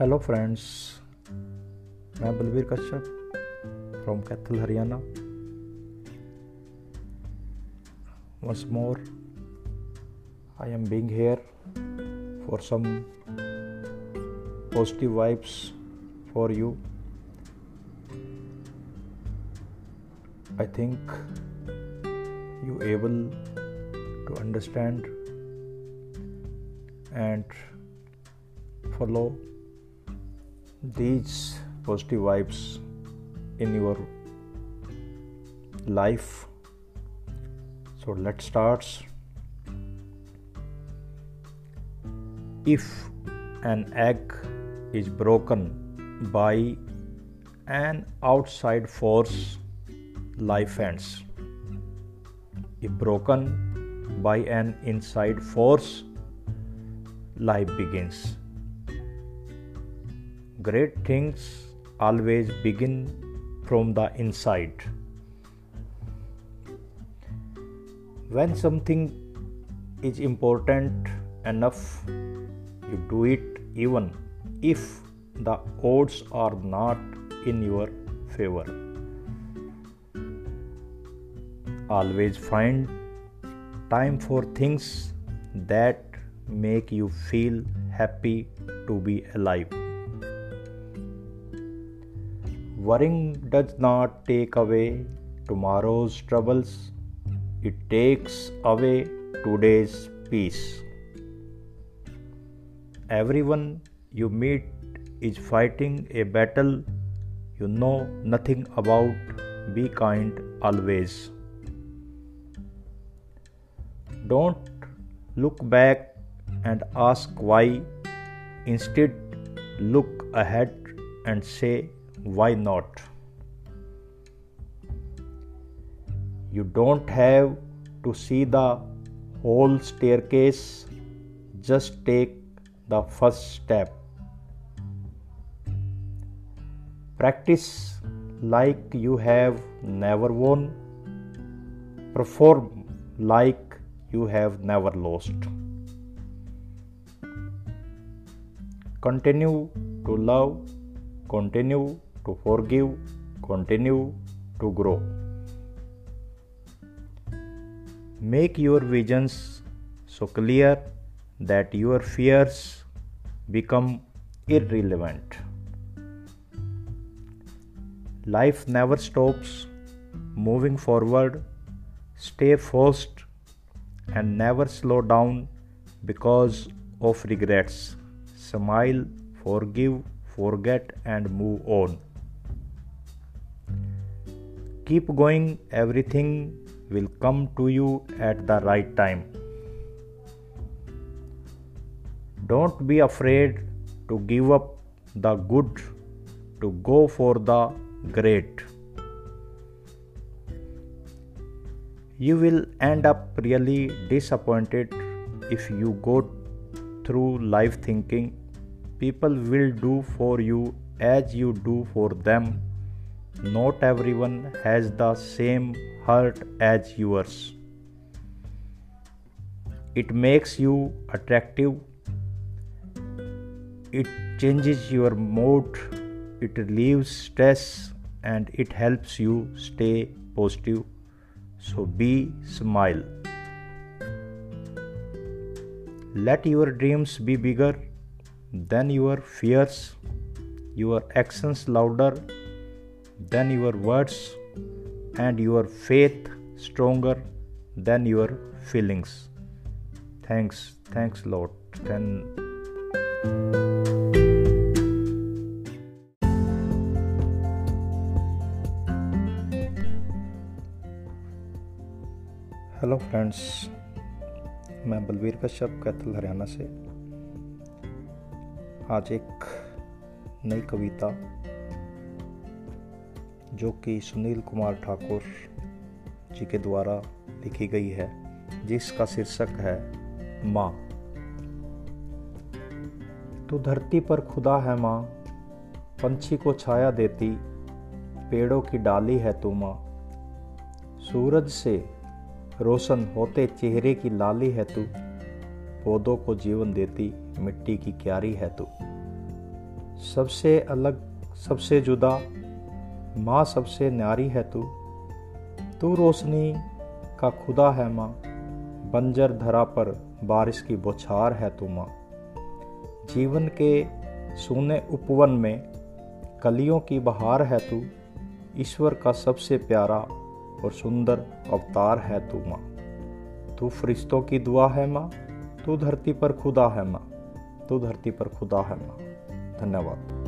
Hello friends मैं Balvir Kashyap from Kaithal Haryana once more i am being here for some positive vibes for you i think you able to understand and follow these positive vibes in your life. So let's start if an egg is broken by an outside force life ends. If broken by an inside force life begins great things always begin from the inside. When something is important enough you do it even if the odds are not in your favor. Always find time for things that make you feel happy to be alive worrying does not take away tomorrow's troubles it takes away today's peace. Everyone you meet is fighting a battle you know nothing about. Be kind always. Don't look back and ask why. Instead, look ahead and say, why not? You don't have to see the whole staircase, just take the first step. Practice like you have never won. Perform like you have never lost. Continue to love, continue to forgive, continue to grow. Make your visions so clear that your fears become irrelevant. Life never stops moving forward. Stay focused and never slow down because of regrets. Smile, forgive, forget, and move on. Keep going, everything will come to you at the right time. Don't be afraid to give up the good to go for the great. You will end up really disappointed if you go through life thinking people will do for you as you do for them. Not everyone has the same heart as yours. It makes you attractive. It changes your mood. It relieves stress and it helps you stay positive. So be smile. Let your dreams be bigger than your fears, your actions louder than your words and your faith stronger than your feelings. Thanks, thanks, Lord. Then. Hello friends मैं बलवीर कश्यप कैथल हरियाणा से आज एक नई कविता जो कि सुनील कुमार ठाकुर जी के द्वारा लिखी गई है, जिसका शीर्षक है, माँ। तो धरती पर खुदा है माँ, पंछी को छाया देती, पेड़ों की डाली है तू माँ। सूरज से रोशन होते चेहरे की लाली है तू, पौधों को जीवन देती मिट्टी की क्यारी है तू। सबसे अलग, सबसे जुदा माँ सबसे न्यारी है तू। तू रोशनी का खुदा है माँ। बंजर धरा पर बारिश की बौछार है तू माँ। जीवन के सोने उपवन में कलियों की बहार है तू। ईश्वर का सबसे प्यारा और सुंदर अवतार है तू माँ। तू फरिश्तों की दुआ है माँ। तू धरती पर खुदा है माँ। तू धरती पर खुदा है माँ। धन्यवाद।